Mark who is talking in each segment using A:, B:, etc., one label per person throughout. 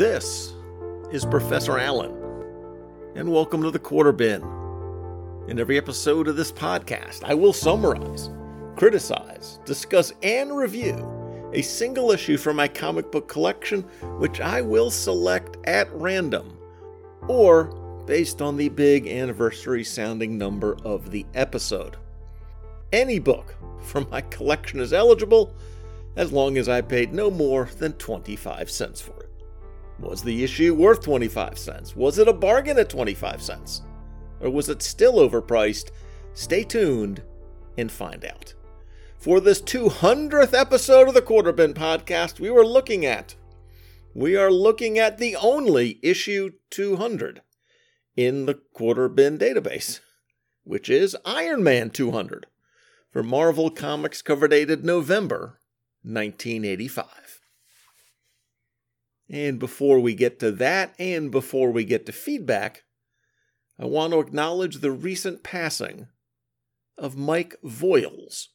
A: This is Professor Alan, and welcome to the Quarter Bin. In every episode of this podcast, I will summarize, criticize, discuss, and review a single issue from my comic book collection, which I will select at random or based on the big anniversary sounding number of the episode. Any book from my collection is eligible as long as I paid no more than 25 cents for it. Was the issue worth 25 cents? Was it a bargain at 25 cents? Or was it still overpriced? Stay tuned and find out. For this 200th episode of the Quarter Bin podcast, we were looking at we are looking at the only issue 200 in the Quarter Bin database, which is Iron Man 200 for Marvel Comics cover dated November 1985. And before we get to that, and before we get to feedback, I want to acknowledge the recent passing of Mike Voiles,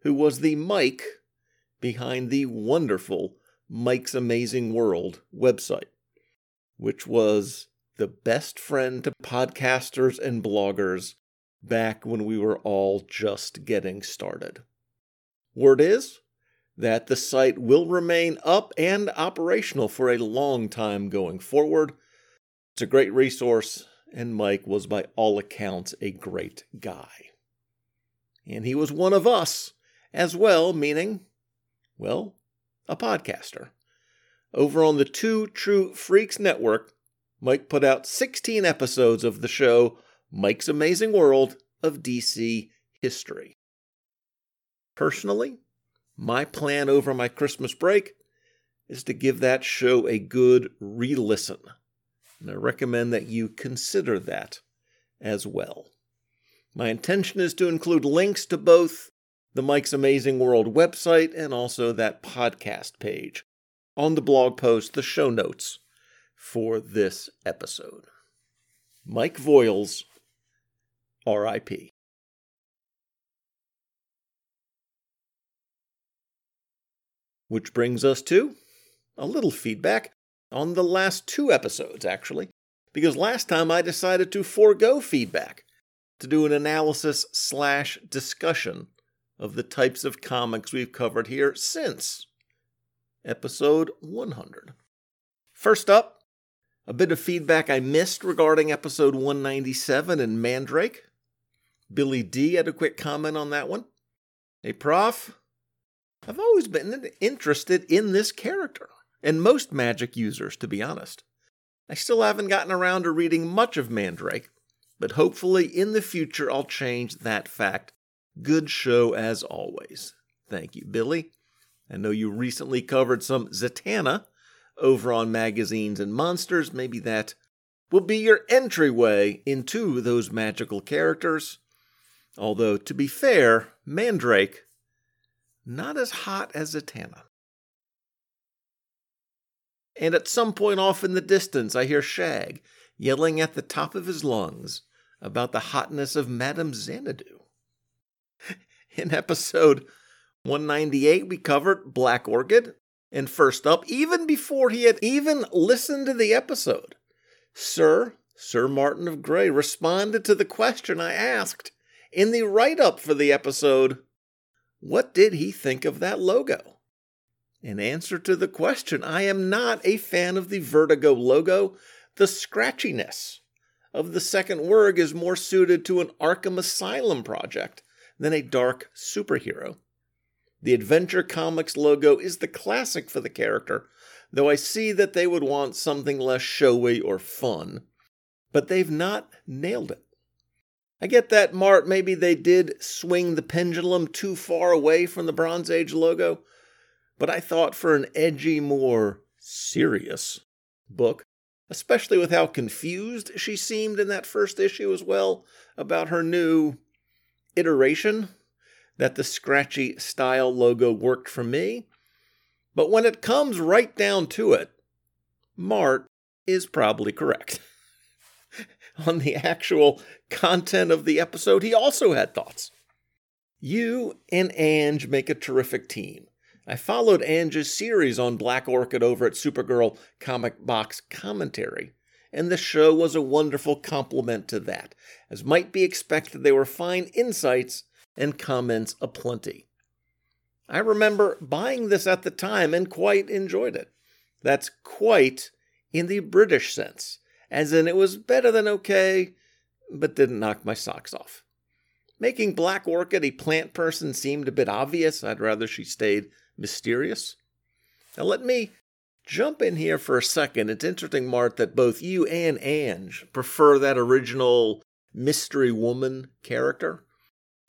A: who was the Mike behind the wonderful Mike's Amazing World website, which was the best friend to podcasters and bloggers back when we were all just getting started. Word is, that the site will remain up and operational for a long time going forward. It's a great resource, and Mike was, by all accounts, a great guy. And he was one of us as well, meaning, well, a podcaster. Over on the Two True Freaks Network, Mike put out 16 episodes of the show Mike's Amazing World of DC History. Personally, my plan over my Christmas break is to give that show a good re listen. And I recommend that you consider that as well. My intention is to include links to both the Mike's Amazing World website and also that podcast page on the blog post, the show notes for this episode. Mike Voiles, RIP. Which brings us to a little feedback on the last two episodes, actually, because last time I decided to forego feedback to do an analysis slash discussion of the types of comics we've covered here since episode 100. First up, a bit of feedback I missed regarding episode 197 and Mandrake. Billy D had a quick comment on that one. Hey, Prof, I've always been interested in this character, and most magic users, to be honest. I still haven't gotten around to reading much of Mandrake, but hopefully in the future I'll change that fact. Good show as always. Thank you, Billy. I know you recently covered some Zatanna over on Magazines and Monsters. Maybe that will be your entryway into those magical characters. Although, to be fair, Mandrake not as hot as Zatanna. And at some point off in the distance, I hear Shag yelling at the top of his lungs about the hotness of Madame Xanadu. In episode 198, we covered Black Orchid, and first up, even before he had even listened to the episode, Sir, Sir Martin of Gray responded to the question I asked in the write up for the episode what did he think of that logo? In answer to the question, I am not a fan of the Vertigo logo. The scratchiness of the second word is more suited to an Arkham Asylum project than a dark superhero. The Adventure Comics logo is the classic for the character, though I see that they would want something less showy or fun. But they've not nailed it. I get that, Mart, maybe they did swing the pendulum too far away from the Bronze Age logo, but I thought for an edgy, more serious book, especially with how confused she seemed in that first issue as well about her new iteration, that the scratchy style logo worked for me. But when it comes right down to it, Mart is probably correct. on the actual content of the episode, he also had thoughts. You and Ange make a terrific team, I followed Ange's series on Black Orchid over at Supergirl Comic Box Commentary, and the show was a wonderful complement to that. As might be expected, they were fine insights and comments aplenty. I remember buying this at the time and quite enjoyed it. That's quite in the British sense, as in it was better than okay, but didn't knock my socks off. Making Black Orchid a plant person seemed a bit obvious. I'd rather she stayed mysterious. Now, let me jump in here for a second. It's interesting, Mart, that both you and Ange prefer that original mystery woman character.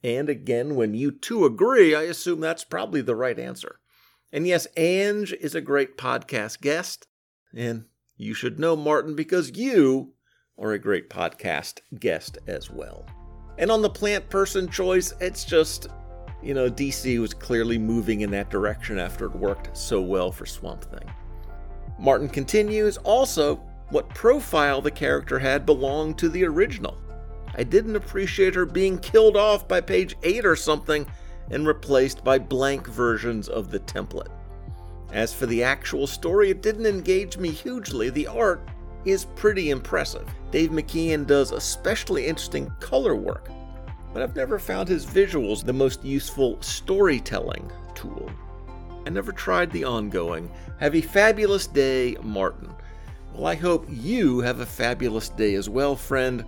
A: And again, when you two agree, I assume that's probably the right answer. And yes, Ange is a great podcast guest. And you should know Martin because you are a great podcast guest as well. And on the plant person choice, it's just, you know, DC was clearly moving in that direction after it worked so well for Swamp Thing. Martin continues also, what profile the character had belonged to the original. I didn't appreciate her being killed off by page 8 or something and replaced by blank versions of the template. As for the actual story, it didn't engage me hugely. The art is pretty impressive. Dave McKean does especially interesting color work, but I've never found his visuals the most useful storytelling tool. I never tried the ongoing. Have a fabulous day, Martin. Well, I hope you have a fabulous day as well, friend.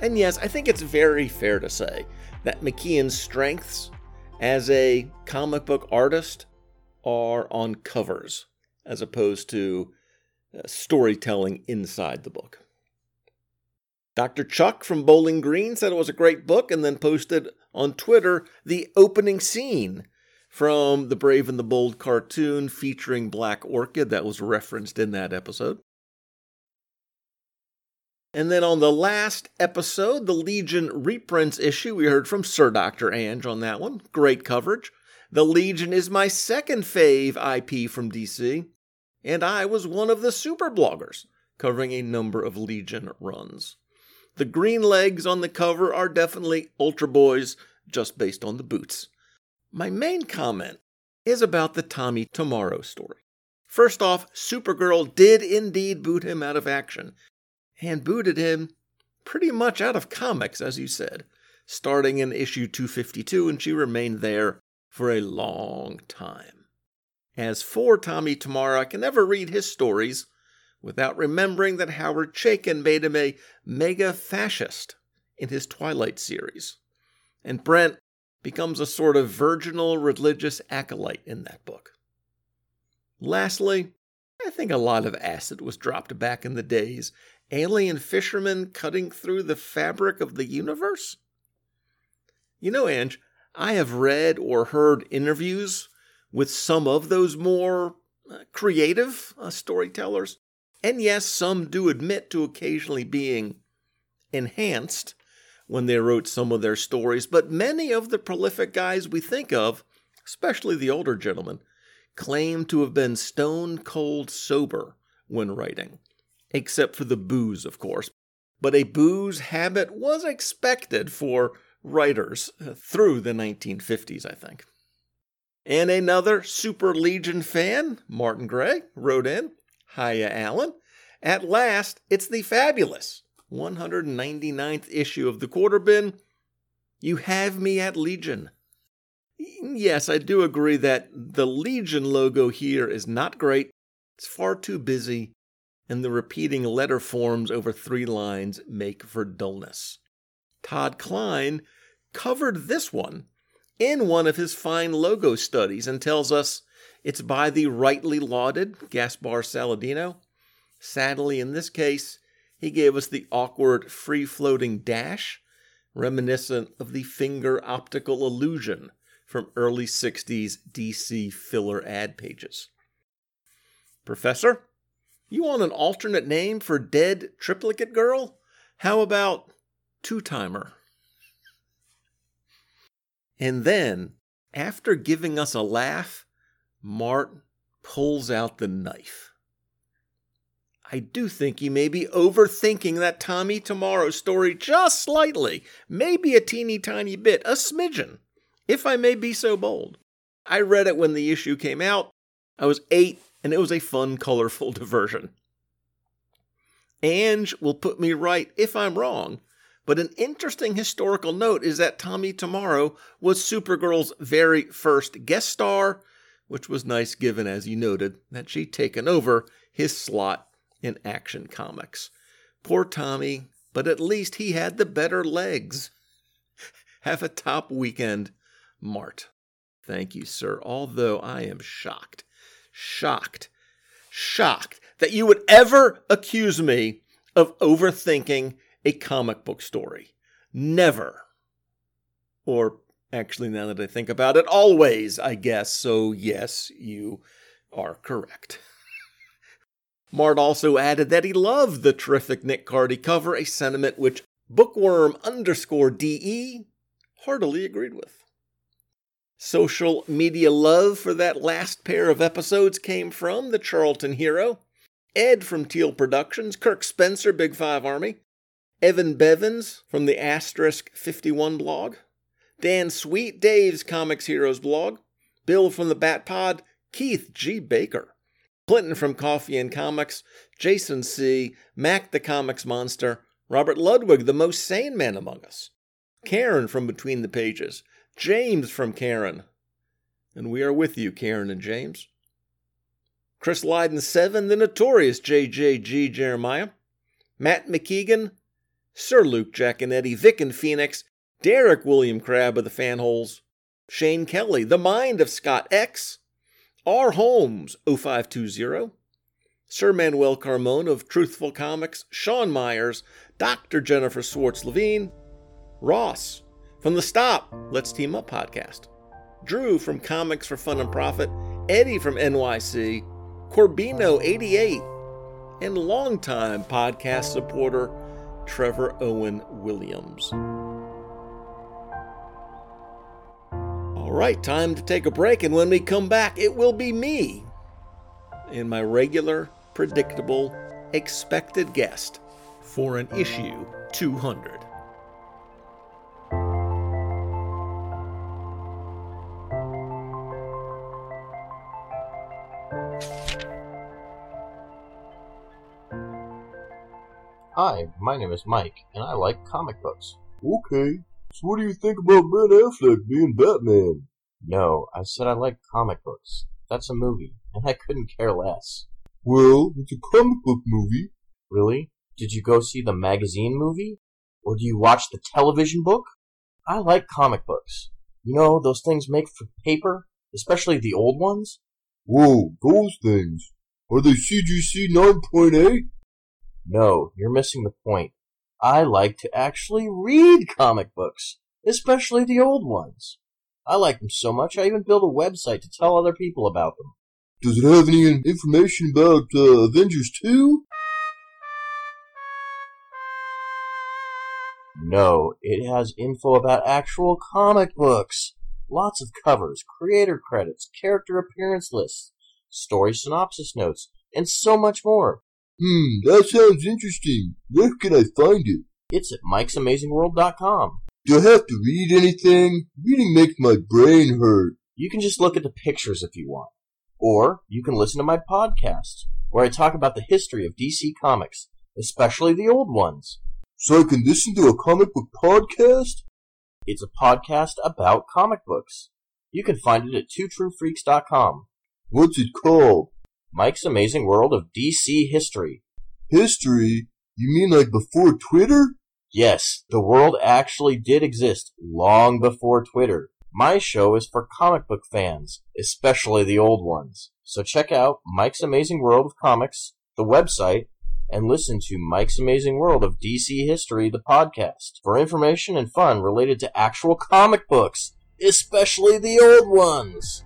A: And yes, I think it's very fair to say that McKean's strengths as a comic book artist are on covers as opposed to uh, storytelling inside the book. Dr. Chuck from Bowling Green said it was a great book and then posted on Twitter the opening scene from the Brave and the Bold cartoon featuring Black Orchid that was referenced in that episode. And then on the last episode, the Legion reprints issue, we heard from Sir Dr. Ange on that one. Great coverage. The Legion is my second fave IP from DC, and I was one of the super bloggers covering a number of Legion runs. The green legs on the cover are definitely Ultra Boys, just based on the boots. My main comment is about the Tommy Tomorrow story. First off, Supergirl did indeed boot him out of action and booted him pretty much out of comics, as you said, starting in issue 252, and she remained there for a long time. As for Tommy Tomorrow, I can never read his stories without remembering that Howard Chaykin made him a mega fascist in his Twilight series. And Brent becomes a sort of virginal religious acolyte in that book. Lastly, I think a lot of acid was dropped back in the days alien fishermen cutting through the fabric of the universe? You know, Ange, I have read or heard interviews with some of those more uh, creative uh, storytellers. And yes, some do admit to occasionally being enhanced when they wrote some of their stories, but many of the prolific guys we think of, especially the older gentlemen, claim to have been stone cold sober when writing except for the booze, of course. But a booze habit was expected for writers uh, through the 1950s, I think. And another Super Legion fan, Martin Gray, wrote in Hiya, Alan. At last, it's the fabulous 199th issue of the Quarter Bin. You have me at Legion. Yes, I do agree that the Legion logo here is not great. It's far too busy and the repeating letter forms over three lines make for dullness. Todd Klein covered this one in one of his fine logo studies and tells us it's by the rightly lauded Gaspar Saladino. Sadly, in this case, he gave us the awkward free floating dash, reminiscent of the finger optical illusion from early 60s DC filler ad pages. Professor, you want an alternate name for dead triplicate girl? How about two timer? And then, after giving us a laugh, Mart pulls out the knife. I do think you may be overthinking that Tommy Tomorrow story just slightly, maybe a teeny tiny bit, a smidgen, if I may be so bold. I read it when the issue came out. I was eight, and it was a fun, colorful diversion. Ange will put me right if I'm wrong, but an interesting historical note is that Tommy Tomorrow was Supergirl's very first guest star, which was nice given, as you noted, that she'd taken over his slot in Action Comics. Poor Tommy, but at least he had the better legs. Have a top weekend, Mart. Thank you, sir, although I am shocked, shocked, shocked that you would ever accuse me of overthinking a comic book story. Never. Or actually, now that I think about it, always, I guess. So, yes, you are correct. Mart also added that he loved the terrific Nick Cardy cover, a sentiment which bookworm underscore DE heartily agreed with. Social media love for that last pair of episodes came from the Charlton Hero, Ed from Teal Productions, Kirk Spencer, Big Five Army, Evan Bevins from the Asterisk 51 blog, Dan Sweet, Dave's Comics Heroes blog, Bill from the Bat Pod, Keith G. Baker, Clinton from Coffee and Comics, Jason C., Mac the Comics Monster, Robert Ludwig, the most sane man among us, Karen from Between the Pages, James from Karen, and we are with you, Karen and James. Chris Lydon 7, the notorious JJG Jeremiah, Matt McKeegan, Sir Luke Jack and Eddie, Vic and Phoenix, Derek William Crabb of the Fanholes, Shane Kelly, The Mind of Scott X, R. Holmes 0520, Sir Manuel Carmone of Truthful Comics, Sean Myers, Dr. Jennifer Swartz Levine, Ross from the Stop Let's Team Up podcast, Drew from Comics for Fun and Profit, Eddie from NYC, Corbino88, and longtime podcast supporter Trevor Owen Williams. All right, time to take a break, and when we come back, it will be me and my regular, predictable, expected guest for an issue 200.
B: Hi, my name is Mike, and I like comic books.
C: Okay, so what do you think about Ben Affleck being Batman?
B: No, I said I like comic books. That's a movie, and I couldn't care less.
C: Well, it's a comic book movie.
B: Really? Did you go see the magazine movie? Or do you watch the television book? I like comic books. You know, those things make for paper, especially the old ones?
C: Whoa, those things. Are they CGC 9.8?
B: No, you're missing the point. I like to actually read comic books, especially the old ones. I like them so much I even built a website to tell other people about them.
C: Does it have any information about uh, Avengers 2?
B: No, it has info about actual comic books. Lots of covers, creator credits, character appearance lists, story synopsis notes, and so much more.
C: Hmm, that sounds interesting. Where can I find it?
B: It's at Mike'sAmazingWorld.com.
C: Do I have to read anything? Reading makes my brain hurt.
B: You can just look at the pictures if you want. Or you can listen to my podcast, where I talk about the history of DC Comics, especially the old ones.
C: So I can listen to a comic book podcast?
B: It's a podcast about comic books. You can find it at twotruefreaks.com.
C: What's it called?
B: Mike's Amazing World of DC History.
C: History? You mean like before Twitter?
B: Yes, the world actually did exist long before Twitter. My show is for comic book fans, especially the old ones. So check out Mike's Amazing World of Comics, the website, and listen to Mike's Amazing World of DC History, the podcast, for information and fun related to actual comic books, especially the old ones.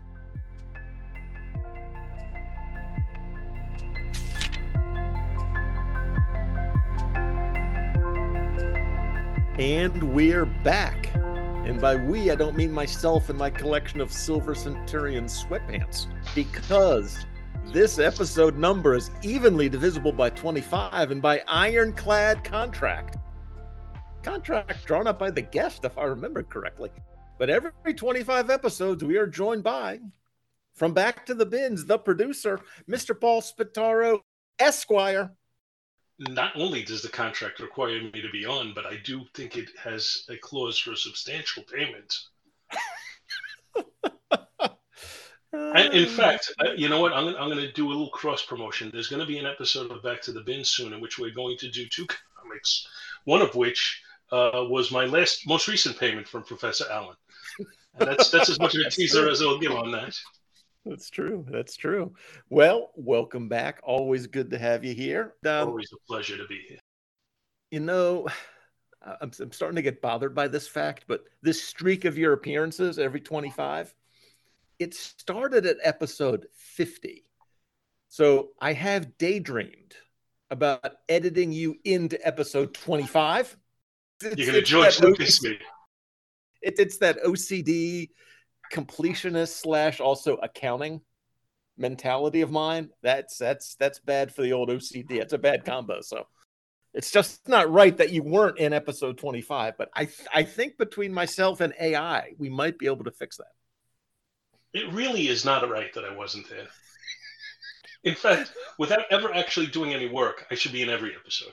A: And we're back. And by we, I don't mean myself and my collection of Silver Centurion sweatpants, because this episode number is evenly divisible by 25 and by ironclad contract. Contract drawn up by the guest, if I remember correctly. But every 25 episodes, we are joined by, from Back to the Bins, the producer, Mr. Paul Spataro, Esquire.
D: Not only does the contract require me to be on, but I do think it has a clause for substantial payment. And in fact, you know what? I'm, I'm going to do a little cross promotion. There's going to be an episode of Back to the Bin soon in which we're going to do two comics, one of which uh, was my last, most recent payment from Professor Alan. And that's that's as much of a teaser as I'll give on that.
A: That's true. That's true. Well, welcome back. Always good to have you here.
D: Um, Always a pleasure to be here.
A: You know, I'm, I'm starting to get bothered by this fact, but this streak of your appearances every 25 it started at episode 50. So I have daydreamed about editing you into episode 25.
D: It's, You're going to George Lucas me.
A: It, it's that OCD completionist slash also accounting mentality of mine. That's that's that's bad for the old OCD. It's a bad combo. So it's just not right that you weren't in episode 25. But I I think between myself and AI, we might be able to fix that.
D: It really is not right that I wasn't there. In fact, without ever actually doing any work, I should be in every episode.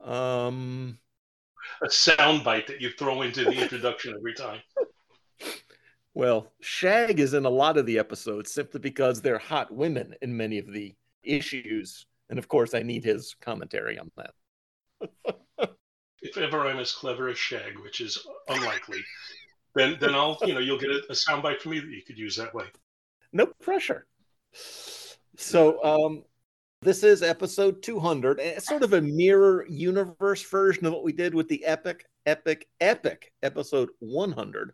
A: Um,
D: a soundbite that you throw into the introduction every time.
A: Well, Shag is in a lot of the episodes simply because they're hot women in many of the issues, and of course, I need his commentary on that.
D: if ever I'm as clever as Shag, which is unlikely, then then I'll you know you'll get a, a soundbite from me that you could use that way.
A: No pressure. So um, this is episode 200, and it's sort of a mirror universe version of what we did with the epic, epic, epic episode 100,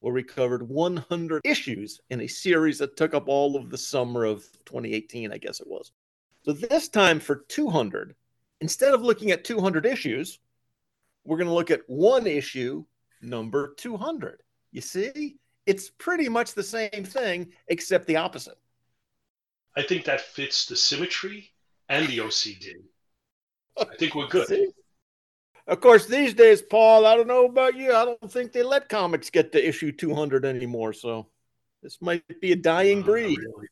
A: where we covered 100 issues in a series that took up all of the summer of 2018, I guess it was. So this time for 200, instead of looking at 200 issues, we're going to look at one issue number 200. You see, it's pretty much the same thing, except the opposite.
D: I think that fits the symmetry and the OCD. I think we're good.
A: See? Of course, these days, Paul, I don't know about you. I don't think they let comics get to issue 200 anymore. So this might be a dying breed. Really.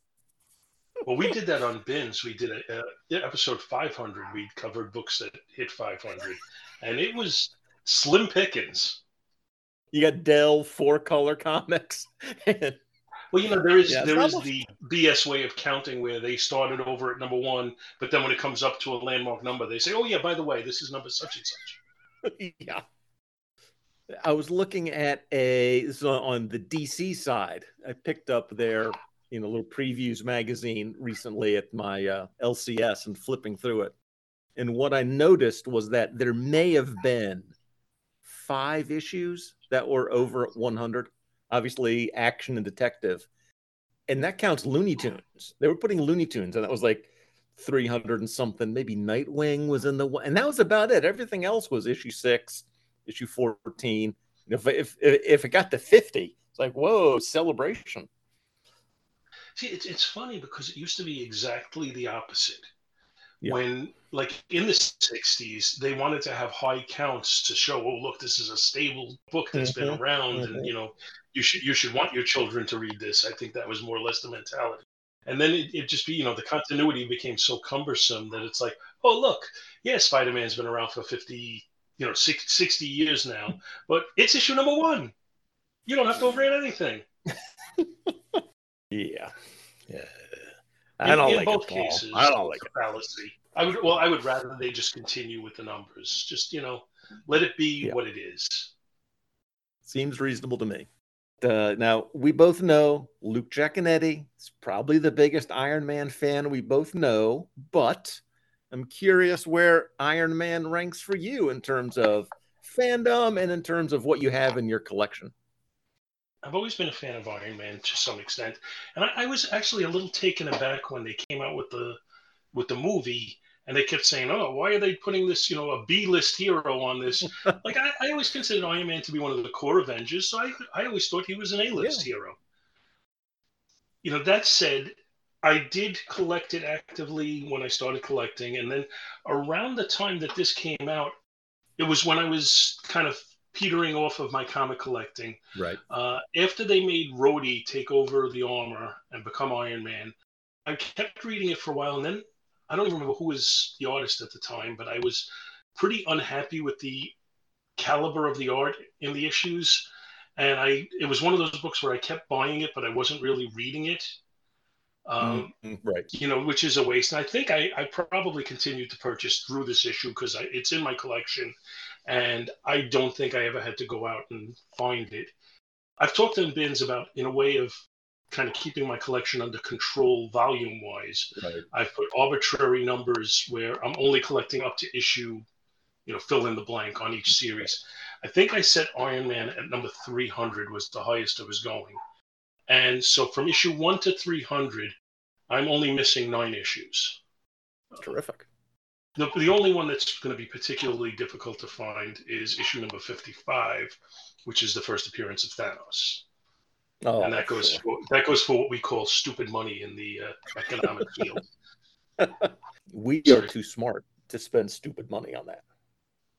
D: Well, we did that on bins. We did a, uh, episode 500. We covered books that hit 500, and it was slim pickings.
A: You got Dell four color comics.
D: well, you know there is yeah, there is the BS way of counting where they started over at number one, but then when it comes up to a landmark number, they say, "Oh yeah, by the way, this is number such and
A: such." yeah. I was looking at a on the DC side. I picked up their you know little previews magazine recently at my uh, LCS and flipping through it, and what I noticed was that there may have been five issues that were over 100. Obviously, action and detective, and that counts Looney Tunes. They were putting Looney Tunes, and that was like 300 and something. Maybe Nightwing was in the and that was about it. Everything else was issue six, issue 14. If if if it got to 50, it's like whoa, celebration.
D: See, it's it's funny because it used to be exactly the opposite yeah. when like in the 60s they wanted to have high counts to show oh look this is a stable book that's mm-hmm. been around mm-hmm. and you know you should you should want your children to read this i think that was more or less the mentality and then it, it just be you know the continuity became so cumbersome that it's like oh look yeah spider-man's been around for 50 you know 60 years now but it's issue number one you don't have to overrate anything
A: yeah yeah
D: I don't in, like both it, cases. I don't like it. Fallacy. I would well, I would rather they just continue with the numbers. Just you know, let it be yeah. what it is.
A: Seems reasonable to me. Uh, now we both know Luke Giaconetti is probably the biggest Iron Man fan we both know, but I'm curious where Iron Man ranks for you in terms of fandom and in terms of what you have in your collection.
D: I've always been a fan of Iron Man to some extent, and I, I, was actually a little taken aback when they came out with the with the movie, and they kept saying, "Oh, why are they putting this, you know, a B list hero on this?" like I, I, always considered Iron Man to be one of the core Avengers, so I I always thought he was an A list yeah. hero. You know, that said, I did collect it actively when I started collecting, and then around the time that this came out, it was when I was kind of petering off of my comic collecting.
A: Right.
D: Uh, after they made Rhodey take over the armor and become Iron Man, I kept reading it for a while, and then I don't even remember who was the artist at the time, but I was pretty unhappy with the caliber of the art in the issues. And I, it was one of those books where I kept buying it, but I wasn't really reading it. Um,
A: mm-hmm. right.
D: You know, which is a waste. And I think I, I probably continued to purchase through this issue because it's in my collection, and I don't think I ever had to go out and find it. I've talked to Bins about in a way of kind of keeping my collection under control volume wise.
A: Right.
D: I've put arbitrary numbers where I'm only collecting up to issue, you know, fill in the blank on each series. I think I set Iron Man at number 300 was the highest I was going. And so from issue 1 to 300, I'm only missing 9 issues.
A: Terrific.
D: The, the only one that's going to be particularly difficult to find is issue number 55, which is the first appearance of Thanos. Oh, and that goes sure. for, that goes for what we call stupid money in the uh, economic field.
A: we are too smart to spend stupid money on that.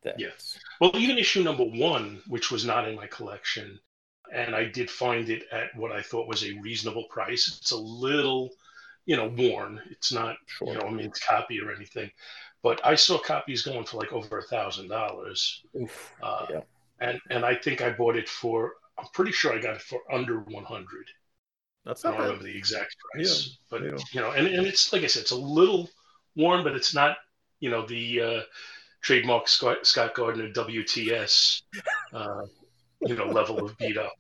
D: That's... Yes. Well, even issue number one, which was not in my collection, and I did find it at what I thought was a reasonable price. It's a little, you know, worn. It's not, sure. you know, a mint copy or anything, but I saw copies going for like over a thousand dollars. Uh, yeah. And and I think I bought it for I'm pretty sure I got it for under 100.
A: That's
D: not I don't remember the exact price, yeah, but yeah. you know, and, and it's like I said, it's a little worn, but it's not, you know, the uh, trademark Scott, Scott Gardner WTS, uh, you know, level of beat up.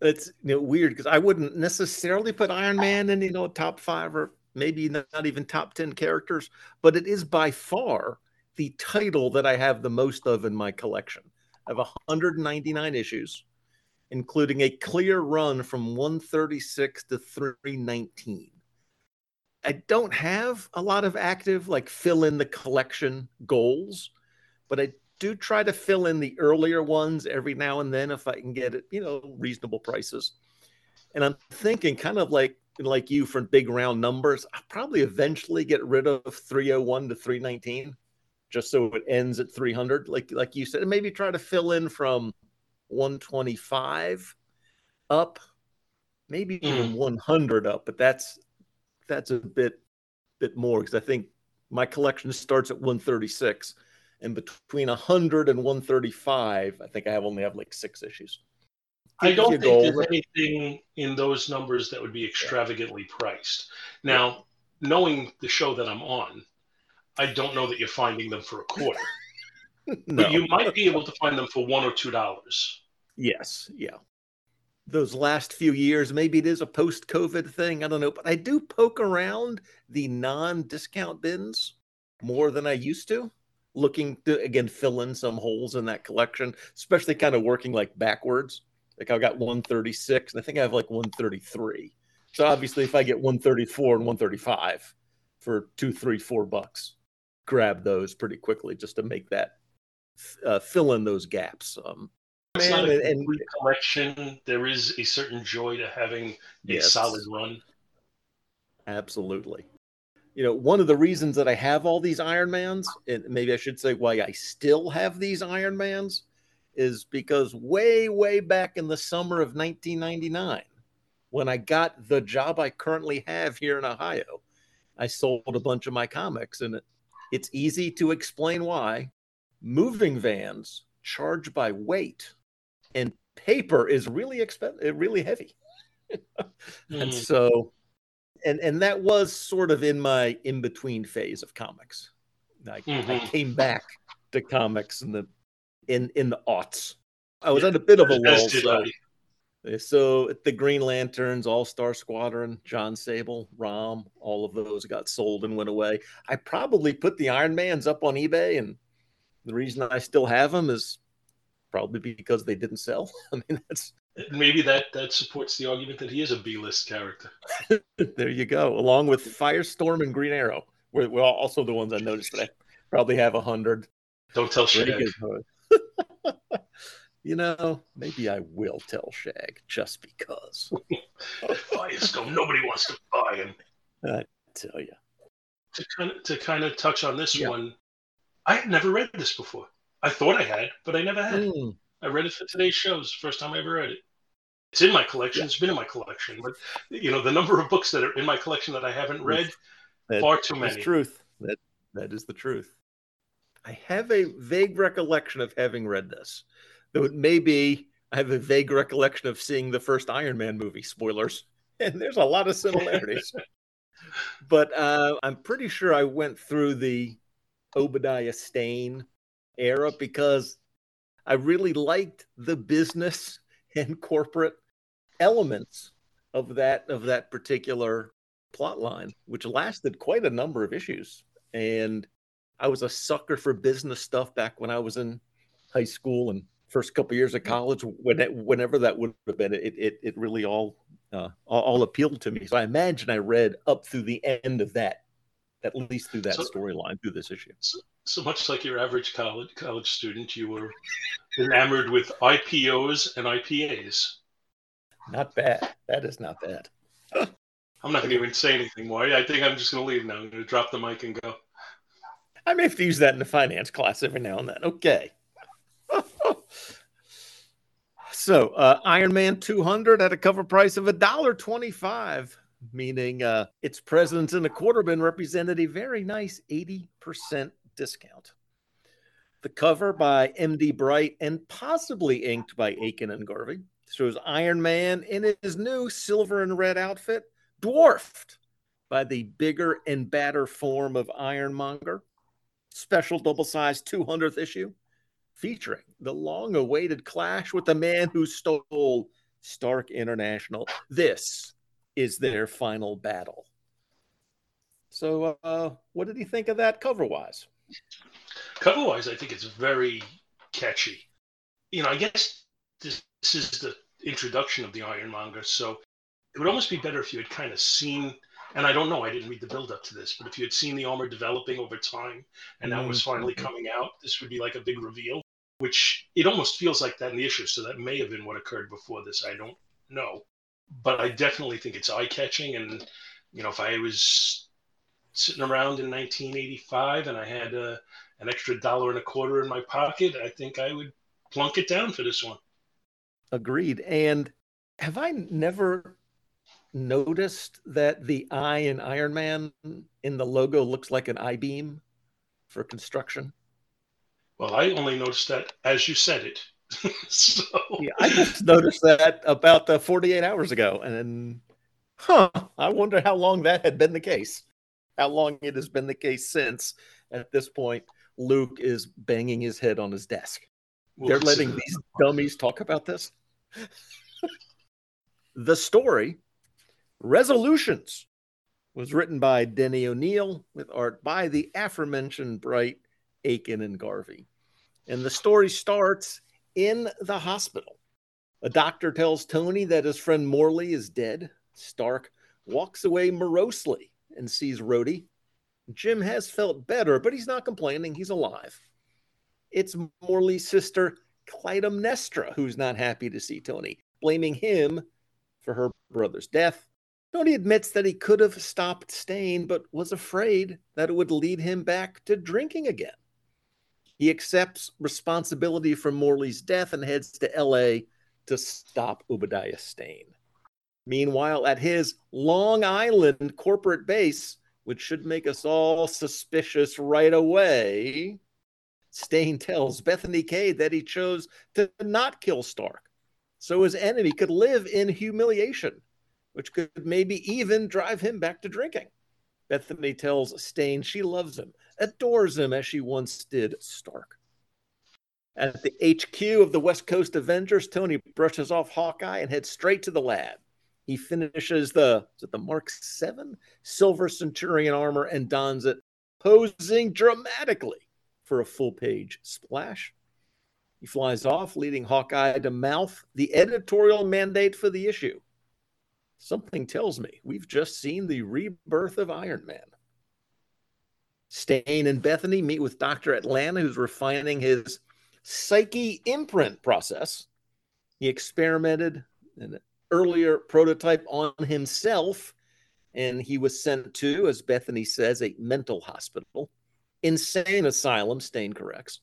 A: It's you know, weird because I wouldn't necessarily put Iron Man in, you know, top five or maybe not even top 10 characters, but it is by far the title that I have the most of in my collection. I have 199 issues including a clear run from 136 to 319. I don't have a lot of active, like fill in the collection goals, but I do try to fill in the earlier ones every now and then if I can get it, you know, reasonable prices. And I'm thinking kind of like like you for big round numbers, I'll probably eventually get rid of 301 to 319 just so it ends at 300 like like you said and maybe try to fill in from 125 up, maybe even hmm. 100 up, but that's that's a bit bit more because I think my collection starts at 136 and between 100 and 135 i think i have only have like six issues.
D: I don't think there's anything in those numbers that would be extravagantly priced. Now knowing the show that i'm on i don't know that you're finding them for a quarter. No. But you might be able to find them for one or two dollars.
A: Yes, yeah. Those last few years, maybe it is a post-COVID thing. I don't know, but I do poke around the non-discount bins more than I used to, looking to again fill in some holes in that collection, especially kind of working like backwards. Like I've got 136, and I think I have like 133. So obviously, if I get 134 and 135 for two, three, four bucks, grab those pretty quickly just to make that uh, fill in those gaps. Um,
D: it's not a and, collection. There is a certain joy to having a solid run.
A: Absolutely. You know, one of the reasons that I have all these Ironmans, and maybe I should say why I still have these Ironmans, is because way, way back in the summer of 1999, when I got the job I currently have here in Ohio, I sold a bunch of my comics, and it, it's easy to explain why moving vans charge by weight and paper is really expensive really heavy. Mm. and so and and that was sort of in my in between phase of comics. I, mm-hmm. I, came back to comics in the in in the aughts. I was at a bit of a lull so, so the green lanterns all star squadron john sable rom all of those got sold and went away. I probably put the iron mans up on ebay and the reason I still have them is probably because they didn't sell. I mean, that's
D: maybe that that supports the argument that he is a B-list character.
A: there you go, along with Firestorm and Green Arrow. We're, we're also the ones I noticed that I probably have a hundred.
D: Don't tell Shag.
A: you know, maybe I will tell Shag just because.
D: Firestorm, nobody wants to buy him.
A: I tell you.
D: To kind of to kind of touch on this yeah. one, I had never read this before. I thought I had, but I never had. Mm. I read it for today's show. It's the first time I ever read it. It's in my collection. Yeah. It's been in my collection, but you know the number of books that are in my collection that I haven't read, that far too many.
A: Truth. That that is the truth. I have a vague recollection of having read this, though it may be I have a vague recollection of seeing the first Iron Man movie. Spoilers, and there's a lot of similarities. but uh, I'm pretty sure I went through the Obadiah Stane era because I really liked the business and corporate elements of that of that particular plot line, which lasted quite a number of issues. And I was a sucker for business stuff back when I was in high school and first couple of years of college. When it, whenever that would have been, it it, it really all, uh, all, all appealed to me. So I imagine I read up through the end of that, at least through that so, storyline through this issue.
D: So, so much like your average college college student, you were enamored with IPOs and IPAs.
A: Not bad. That is not bad.
D: I'm not going to even say anything more. I think I'm just going to leave now. I'm going to drop the mic and go.
A: I may have to use that in the finance class every now and then. Okay. so, uh, Iron Man 200 at a cover price of a dollar twenty-five, meaning uh, its presence in the quarter bin represented a very nice 80% discount. The cover by MD Bright and possibly inked by Akin and Garvey shows Iron Man in his new silver and red outfit, dwarfed by the bigger and badder form of Ironmonger. Special double sized 200th issue featuring the long awaited clash with the man who stole Stark International. This is their final battle. So, uh, what did he think of that cover wise?
D: Cover wise, I think it's very catchy. You know, I guess this, this is the introduction of the Ironmonger, so it would almost be better if you had kind of seen. And I don't know, I didn't read the build up to this, but if you had seen the armor developing over time and now mm-hmm. was finally coming out, this would be like a big reveal, which it almost feels like that in the issue. So that may have been what occurred before this. I don't know. But I definitely think it's eye catching. And, you know, if I was sitting around in 1985 and I had a, an extra dollar and a quarter in my pocket, I think I would plunk it down for this one.
A: Agreed. And have I never noticed that the eye in Iron Man in the logo looks like an I beam for construction?
D: Well, I only noticed that as you said it. so...
A: Yeah, I just noticed that about uh, 48 hours ago. And huh, I wonder how long that had been the case. How long it has been the case since at this point Luke is banging his head on his desk. Well, They're letting these dummies talk about this. the story, Resolutions, was written by Denny O'Neil with art by the aforementioned Bright, Akin, and Garvey. And the story starts in the hospital. A doctor tells Tony that his friend Morley is dead. Stark walks away morosely and sees Rhodey Jim has felt better, but he's not complaining. He's alive. It's Morley's sister, Clytemnestra, who's not happy to see Tony, blaming him for her brother's death. Tony admits that he could have stopped Stane, but was afraid that it would lead him back to drinking again. He accepts responsibility for Morley's death and heads to LA to stop Obadiah Stane. Meanwhile, at his Long Island corporate base, which should make us all suspicious right away. Stane tells Bethany Cade that he chose to not kill Stark so his enemy could live in humiliation, which could maybe even drive him back to drinking. Bethany tells Stane she loves him, adores him as she once did Stark. At the HQ of the West Coast Avengers, Tony brushes off Hawkeye and heads straight to the lab. He finishes the is it the Mark Seven Silver Centurion armor and dons it, posing dramatically for a full page splash. He flies off, leading Hawkeye to mouth the editorial mandate for the issue. Something tells me we've just seen the rebirth of Iron Man. Stane and Bethany meet with Dr. Atlanta, who's refining his psyche imprint process. He experimented and earlier prototype on himself, and he was sent to, as Bethany says, a mental hospital, insane asylum, Stane corrects.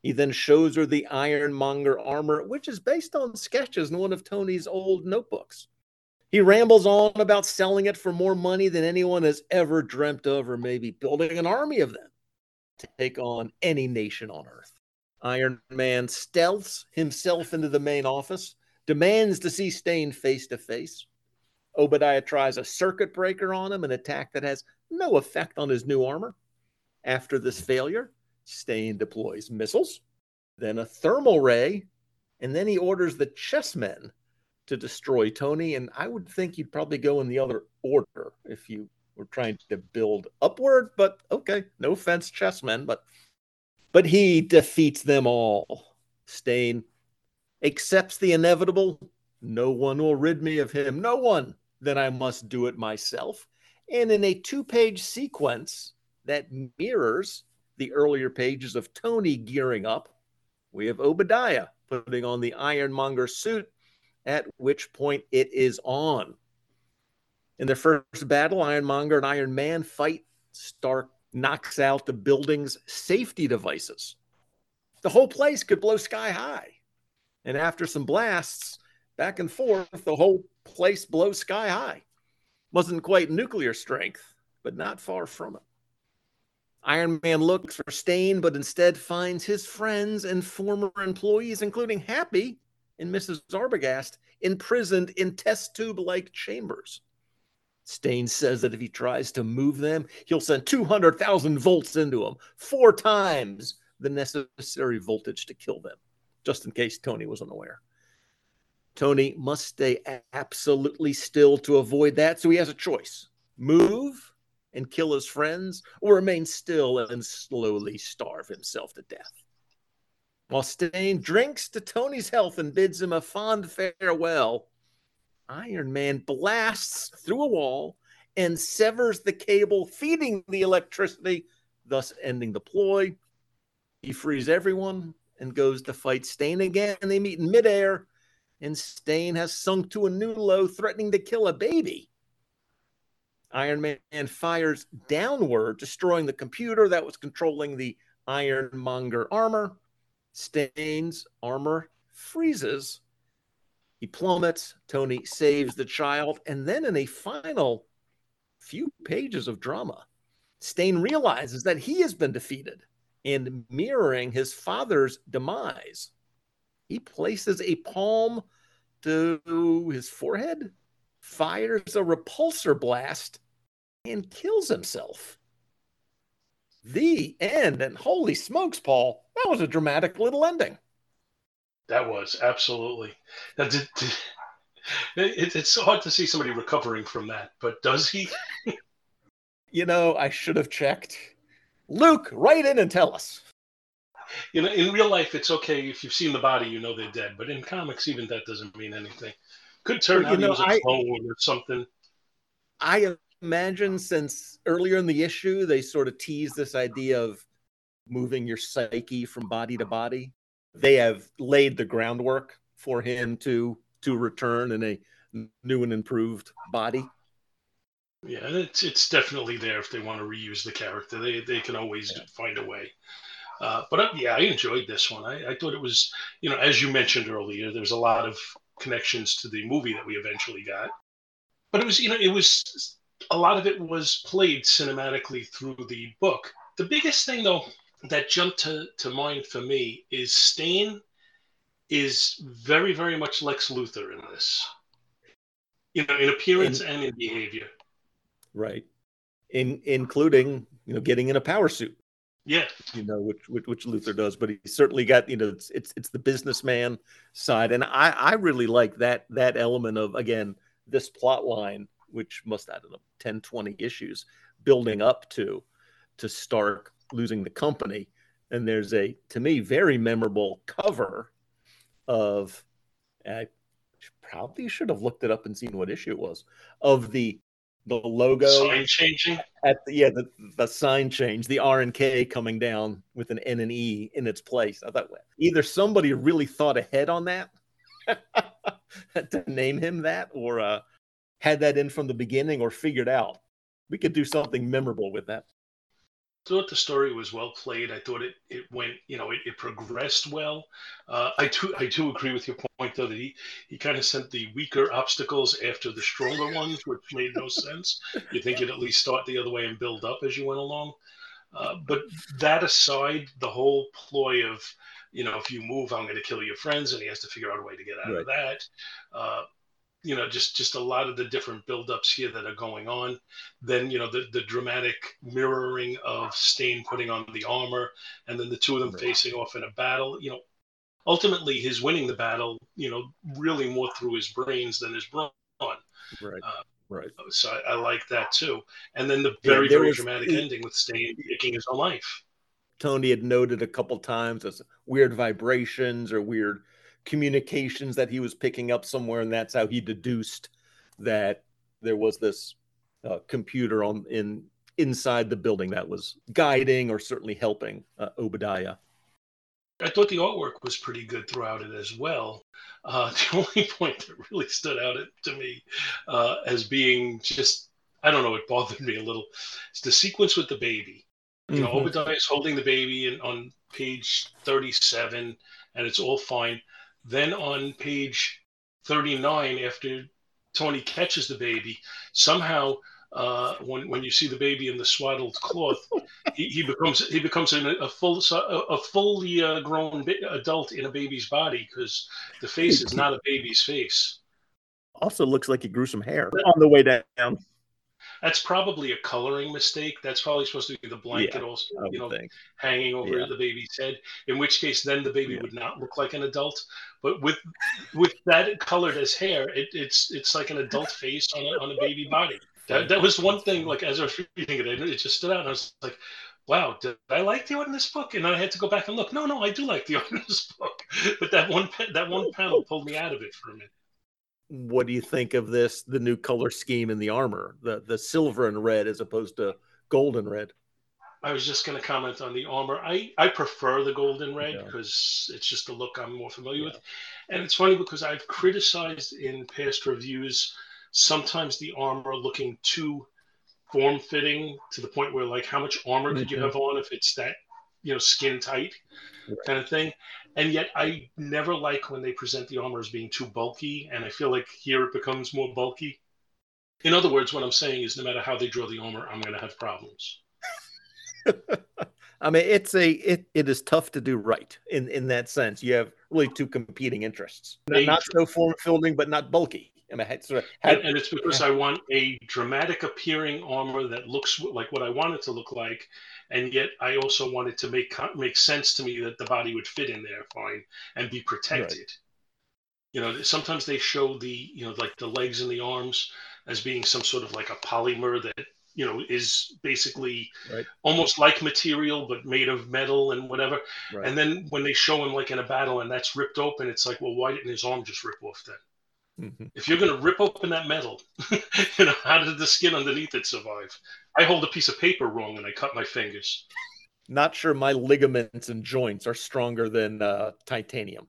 A: He then shows her the Ironmonger armor, which is based on sketches in one of Tony's old notebooks. He rambles on about selling it for more money than anyone has ever dreamt of, or maybe building an army of them to take on any nation on Earth. Iron Man stealths himself into the main office, demands to see Stane face to face. Obadiah tries a circuit breaker on him, an attack that has no effect on his new armor. After this failure, Stane deploys missiles, then a thermal ray, and then he orders the chessmen to destroy Tony. And I would think you'd probably go in the other order if you were trying to build upward. But okay, no offense, chessmen, but but he defeats them all. Stane accepts the inevitable. No one will rid me of him. No one. Then I must do it myself. And in a two page sequence that mirrors the earlier pages of Tony gearing up, we have Obadiah putting on the Iron Monger suit, at which point it is on. In their first battle, Iron Monger and Iron Man fight. Stark knocks out the building's safety devices. The whole place could blow sky high. And after some blasts back and forth, the whole place blows sky high. Wasn't quite nuclear strength, but not far from it. Iron Man looks for Stane, but instead finds his friends and former employees, including Happy and Mrs. Arbogast, imprisoned in test tube like chambers. Stane says that if he tries to move them, he'll send 200,000 volts into them, four times the necessary voltage to kill them, just in case Tony was unaware. Tony must stay absolutely still to avoid that, so he has a choice move and kill his friends, or remain still and slowly starve himself to death. While Stane drinks to Tony's health and bids him a fond farewell, Iron Man blasts through a wall and severs the cable feeding the electricity, thus ending the ploy. He frees everyone and goes to fight Stane again. They meet in midair, and Stane has sunk to a new low, threatening to kill a baby. Iron Man fires downward, destroying the computer that was controlling the Iron Monger armor. Stane's armor freezes. He plummets. Tony saves the child. And then, in a final few pages of drama, Stane realizes that he has been defeated and mirroring his father's demise. He places a palm to his forehead, fires a repulsor blast, and kills himself. The end. And holy smokes, Paul, that was a dramatic little ending.
D: That was absolutely. Now, did, did, it, it's hard to see somebody recovering from that, but does he?
A: you know, I should have checked. Luke, write in and tell us.
D: You know, in real life, it's okay if you've seen the body, you know they're dead. But in comics, even that doesn't mean anything. Could turn well, out know, he was a I, clone or something.
A: I imagine since earlier in the issue they sort of tease this idea of moving your psyche from body to body they have laid the groundwork for him to to return in a new and improved body
D: yeah it's it's definitely there if they want to reuse the character they they can always yeah. find a way uh, but uh, yeah i enjoyed this one I, I thought it was you know as you mentioned earlier there's a lot of connections to the movie that we eventually got but it was you know it was a lot of it was played cinematically through the book. The biggest thing, though, that jumped to, to mind for me is Stane is very, very much Lex Luthor in this. You know, in appearance and in behavior.
A: Right. In including, you know, getting in a power suit.
D: Yeah.
A: You know, which, which which Luthor does, but he certainly got, you know, it's it's it's the businessman side. And I I really like that that element of again, this plot line which must I don't know 10 20 issues building up to to Stark losing the company and there's a to me very memorable cover of I probably should have looked it up and seen what issue it was of the the logo
D: sign changing
A: at the, yeah the, the sign change the R and K coming down with an N and E in its place. I thought either somebody really thought ahead on that to name him that, or uh, had that in from the beginning or figured out. We could do something memorable with that.
D: Thought the story was well played. I thought it, it went, you know, it, it progressed well. Uh, I do I do agree with your point though that he he kind of sent the weaker obstacles after the stronger ones, which made no sense. You think you'd at least start the other way and build up as you went along. Uh, but that aside, the whole ploy of, you know, if you move, I'm going to kill your friends, and he has to figure out a way to get out right. of that. Uh, you know just just a lot of the different buildups here that are going on. Then you know the the dramatic mirroring of Stane putting on the armor and then the two of them right. facing off in a battle. You know ultimately his winning the battle you know really more through his brains than his brawn.
A: Right. Uh, right.
D: so I, I, like that too. And then the very yeah, very was, dramatic it, ending with Stane taking his own life.
A: Tony had noted a couple times as weird vibrations or weird communications that he was picking up somewhere, and that's how he deduced that there was this uh, computer on in inside the building that was guiding or certainly helping uh, Obadiah.
D: I thought the artwork was pretty good throughout it as well. Uh, the only point that really stood out to me uh, as being just, I don't know, it bothered me a little. It's the sequence with the baby. You mm-hmm. know, Obadiah is holding the baby in, on page 37, and it's all fine. Then on page 39, after Tony catches the baby, somehow uh, when when you see the baby in the swaddled cloth, he, he becomes he becomes an, a full a fully uh, grown adult in a baby's body because the face is not a baby's face.
A: Also, looks like he grew some hair on the way down.
D: That's probably a coloring mistake. That's probably supposed to be the blanket yeah, also, you know, think. hanging over yeah. the baby's head. In which case, then the baby yeah. would not look like an adult. But with with that colored as hair, it, it's it's like an adult face on a, on a baby body. That, that was one thing. Like as I was reading it, it just stood out. And I was like, "Wow, did I like the art in this book?" And I had to go back and look. No, no, I do like the art in this book. But that one that one panel pulled me out of it for a minute
A: what do you think of this the new color scheme in the armor the the silver and red as opposed to gold and red
D: i was just going to comment on the armor i i prefer the gold and red because yeah. it's just a look i'm more familiar yeah. with and it's funny because i've criticized in past reviews sometimes the armor looking too form fitting to the point where like how much armor mm-hmm. did you have on if it's that you know skin tight right. kind of thing and yet I never like when they present the armor as being too bulky, and I feel like here it becomes more bulky. In other words, what I'm saying is, no matter how they draw the armor, I'm going to have problems.
A: I mean, it's a it, it is tough to do right in in that sense. You have really two competing interests, not, not so form filling, but not bulky. I mean, sort of
D: had, and, and, it's because I want a dramatic appearing armor that looks like what I want it to look like, and yet I also wanted to make make sense to me that the body would fit in there fine and be protected. Right. You know, sometimes they show the you know like the legs and the arms as being some sort of like a polymer that you know is basically right. almost like material but made of metal and whatever. Right. And then when they show him like in a battle and that's ripped open, it's like, well, why didn't his arm just rip off then? Mm-hmm. If you're going to rip open that metal, you know, how did the skin underneath it survive? I hold a piece of paper wrong and I cut my fingers.
A: Not sure my ligaments and joints are stronger than uh, titanium.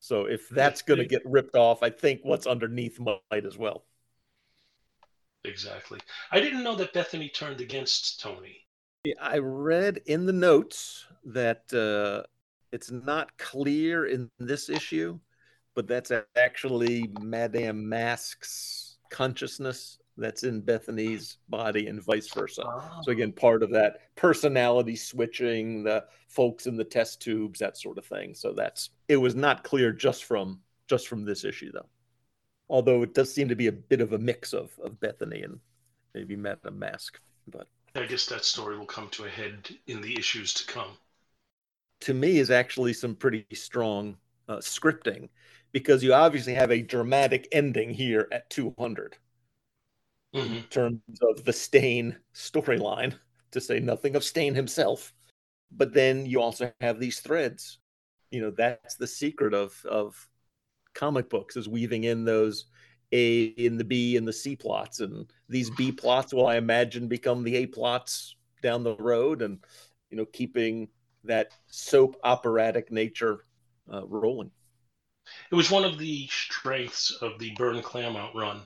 A: So if that's going to get ripped off, I think what's underneath might as well.
D: Exactly. I didn't know that Bethany turned against Tony.
A: I read in the notes that uh, it's not clear in this issue but that's actually Madame Mask's consciousness that's in Bethany's body and vice versa. So again, part of that personality switching, the folks in the test tubes, that sort of thing. So that's it was not clear just from just from this issue though. Although it does seem to be a bit of a mix of of Bethany and maybe Madame Mask, But
D: I guess that story will come to a head in the issues to come.
A: To me, is actually some pretty strong uh, scripting because you obviously have a dramatic ending here at 200 mm-hmm. in terms of the Stane storyline, to say nothing of Stane himself. But then you also have these threads. You know, that's the secret of of comic books is weaving in those A in the B and the C plots. And these B plots will I imagine become the A plots down the road and you know, keeping that soap operatic nature uh, rolling
D: it was one of the strengths of the Byrne Claremont run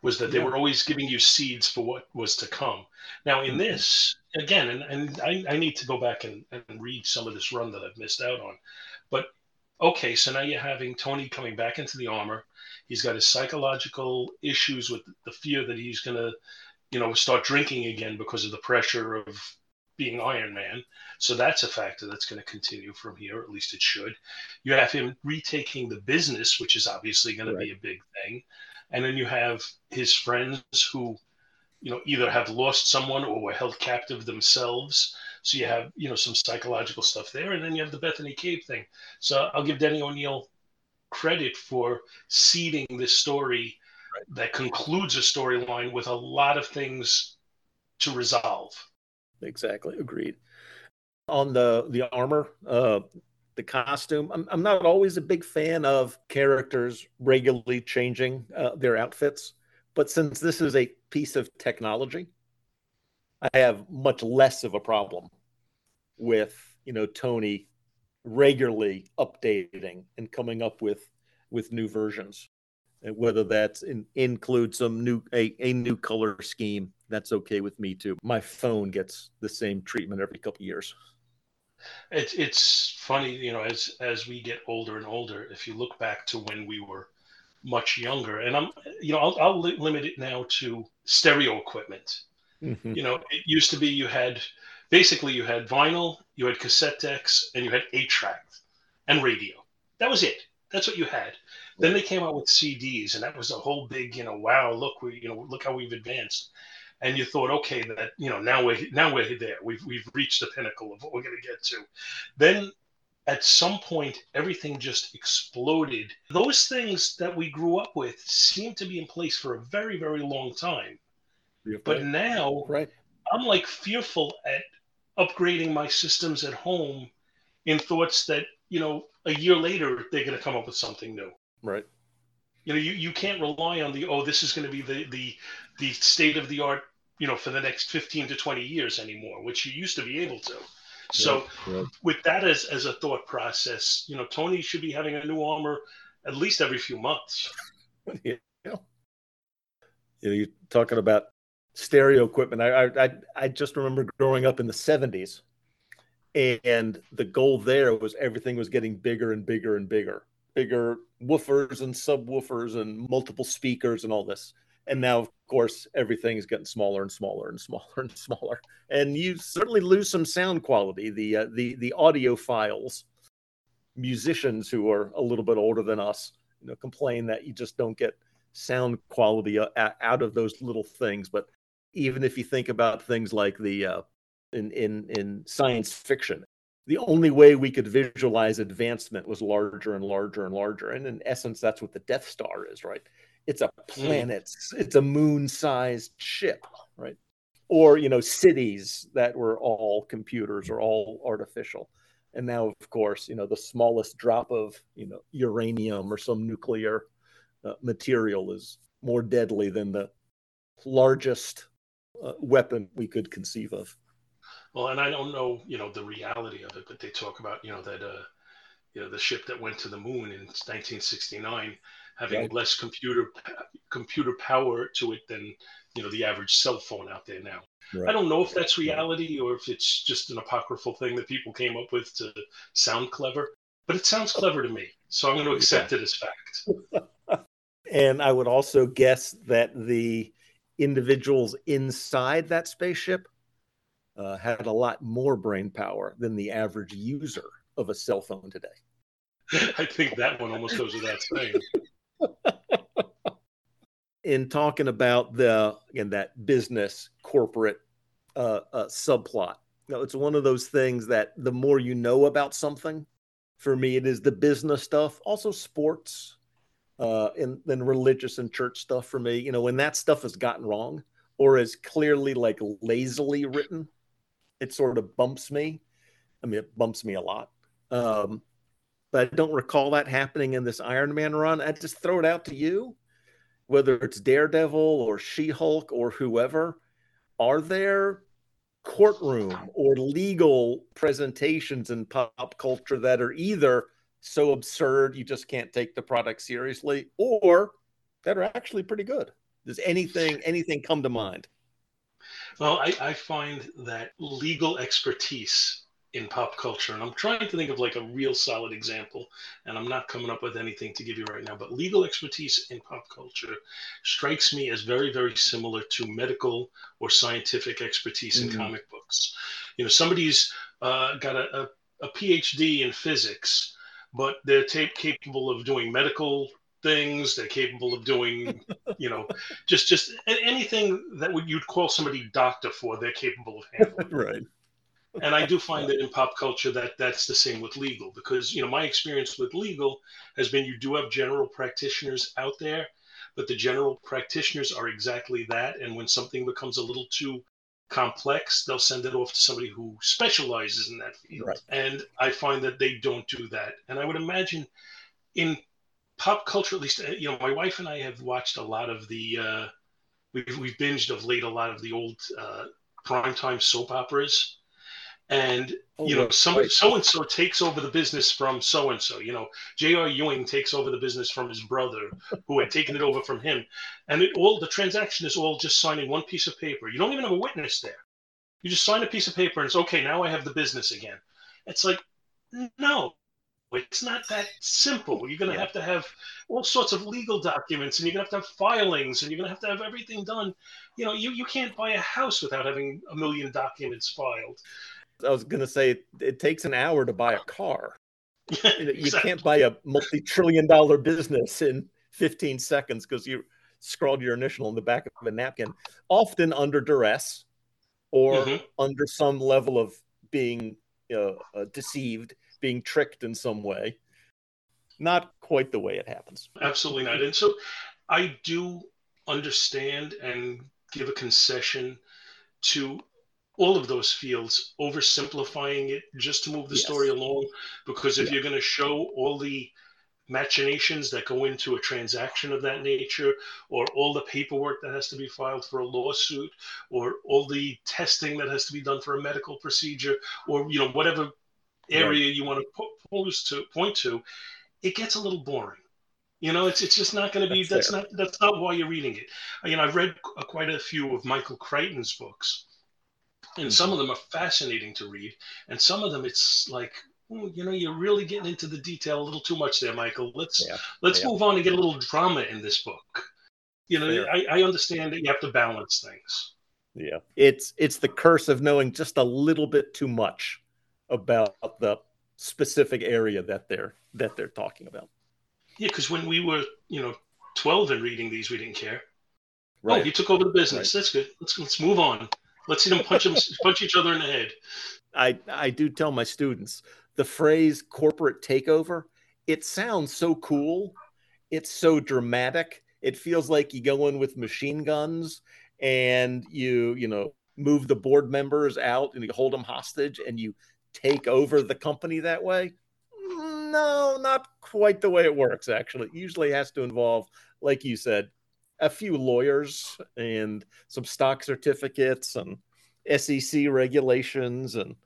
D: was that they were always giving you seeds for what was to come. Now in mm-hmm. this, again, and, and I, I need to go back and, and read some of this run that I've missed out on. But okay, so now you're having Tony coming back into the armor. He's got his psychological issues with the fear that he's gonna, you know, start drinking again because of the pressure of being Iron Man. So that's a factor that's going to continue from here, at least it should. You have him retaking the business, which is obviously going right. to be a big thing. And then you have his friends who, you know, either have lost someone or were held captive themselves. So you have, you know, some psychological stuff there. And then you have the Bethany Cave thing. So I'll give Denny O'Neil credit for seeding this story right. that concludes a storyline with a lot of things to resolve
A: exactly. Agreed. On the the armor, uh, the costume, I'm I'm not always a big fan of characters regularly changing uh, their outfits, but since this is a piece of technology, I have much less of a problem with you know Tony regularly updating and coming up with with new versions whether that's in, include some new a, a new color scheme that's okay with me too. My phone gets the same treatment every couple years.
D: It's it's funny you know as as we get older and older if you look back to when we were much younger and i'm you know i'll, I'll limit it now to stereo equipment. Mm-hmm. you know it used to be you had basically you had vinyl you had cassette decks and you had eight track and radio. That was it. That's what you had then they came out with CDs, and that was a whole big, you know, wow, look, we, you know, look how we've advanced. And you thought, okay, that you know, now we're now we're there. We've we've reached the pinnacle of what we're going to get to. Then at some point everything just exploded. Those things that we grew up with seem to be in place for a very, very long time. But now
A: right.
D: I'm like fearful at upgrading my systems at home in thoughts that, you know, a year later they're going to come up with something new.
A: Right.
D: You know, you, you can't rely on the oh, this is going to be the the the state of the art, you know, for the next fifteen to twenty years anymore, which you used to be able to. So with that as as a thought process, you know, Tony should be having a new armor at least every few months.
A: yeah. You know, you're talking about stereo equipment. I, I I just remember growing up in the '70s, and the goal there was everything was getting bigger and bigger and bigger bigger woofers and subwoofers and multiple speakers and all this. And now, of course, everything is getting smaller and smaller and smaller and smaller. And you certainly lose some sound quality. The uh, the the audiophiles, musicians who are a little bit older than us, you know, complain that you just don't get sound quality uh, out of those little things. But even if you think about things like the uh, in in in science fiction, the only way we could visualize advancement was larger and larger and larger. And in essence, that's what the Death Star is, right? It's a hmm. planet, mm. it's a moon sized ship, right? Or, you know, cities that were all computers or all artificial. And now, of course, you know, the smallest drop of, you know, uranium or some nuclear uh, material is more deadly than the largest uh, weapon we could conceive of.
D: Well, and I don't know, you know, the reality of it, but they talk about, you know, that, uh, you know, the ship that went to the moon in 1969 having right. less computer computer power to it than, you know, the average cell phone out there now. Right. I don't know if that's reality or if it's just an apocryphal thing that people came up with to sound clever, but it sounds clever to me. So I'm going to accept yeah. it as fact.
A: and I would also guess that the individuals inside that spaceship uh, had a lot more brain power than the average user of a cell phone today.
D: I think that one almost goes without saying.
A: In talking about the again that business corporate uh, uh, subplot, you know, it's one of those things that the more you know about something, for me it is the business stuff, also sports, uh, and then religious and church stuff for me. You know, when that stuff has gotten wrong or is clearly like lazily written, it sort of bumps me. I mean, it bumps me a lot. Um, but I don't recall that happening in this Iron Man run. I just throw it out to you, whether it's Daredevil or She Hulk or whoever. Are there courtroom or legal presentations in pop culture that are either so absurd you just can't take the product seriously or that are actually pretty good? Does anything anything come to mind?
D: Well, I, I find that legal expertise in pop culture, and I'm trying to think of like a real solid example, and I'm not coming up with anything to give you right now, but legal expertise in pop culture strikes me as very, very similar to medical or scientific expertise in
A: Mhm.
D: comic books. You know, somebody's uh, got a, a, a PhD in physics, but they're ta- capable of doing medical things. They're capable of doing, you know, just just anything that would you'd call somebody doctor for. They're capable of handling
A: Right.
D: and I do find that in pop culture that that's the same with legal because you know my experience with legal has been you do have general practitioners out there, but the general practitioners are exactly that. And when something becomes a little too complex, they'll send it off to somebody who specializes in that field.
A: Right.
D: And I find that they don't do that. And I would imagine in pop culture, at least, uh, you know, my wife and I have watched a lot of the. Uh, we've we've binged of late a lot of the old uh, primetime soap operas and
A: Oh,
D: you know
A: right, right.
D: so and so takes over the business from so and so you know J.R. Ewing takes over the business from his brother who had taken it over from him and it all the transaction is all just signing one piece of paper you don't even have a witness there you just sign a piece of paper and it's okay now I have the business again it's like no it's not that simple you're going to
A: Yeah.
D: have to have all sorts of legal documents and you're going to have to have filings and you're going to have to have everything done you know you, you can't buy a house without having a million documents filed
A: I was going to say it takes an hour to buy a car. You, know, you can't buy a multi-trillion dollar business in 15 seconds because you scrawled your initial in the back of a napkin, often under duress or
D: Mhm.
A: under some level of being uh, uh, deceived, being tricked in some way. Not quite the way it happens.
D: Absolutely not. And so I do understand and give a concession to all of those fields, oversimplifying it just to move the
A: Yes.
D: story along. Because if
A: Yeah.
D: you're going to show all the machinations that go into a transaction of that nature, or all the paperwork that has to be filed for a lawsuit, or all the testing that has to be done for a medical procedure, or you know whatever area you want to po- pose to point to, it gets a little boring. You know, it's it's just not going to be.
A: That's
D: That's, not that's not why you're reading it. You know, I've read quite a few of Michael Crichton's books, and some of them are fascinating to read, and some of them it's like, "Hmm, you know, you're really getting into the detail a little too much there, Michael. Let's
A: Yeah,
D: let's
A: yeah.
D: move on and get a little drama in this book. You know,
A: Fair.
D: I, I understand that you have to balance things.
A: Yeah. It's it's the curse of knowing just a little bit too much about the specific area that they're that they're talking about.
D: Yeah, because when we were, you know, 12 and reading these, we didn't care. Right. Oh,
A: Right.
D: he took over the business. That's good. Let's let's move on. Let's see them punch them, punch each other in the head.
A: I I do tell my students the phrase corporate takeover. It sounds so cool. It's so dramatic. It feels like you go in with machine guns and you you know move the board members out and you hold them hostage and you take over the company that way. No, not quite the way it works. Actually, it usually has to involve, like you said, a few lawyers and some stock certificates and SEC regulations and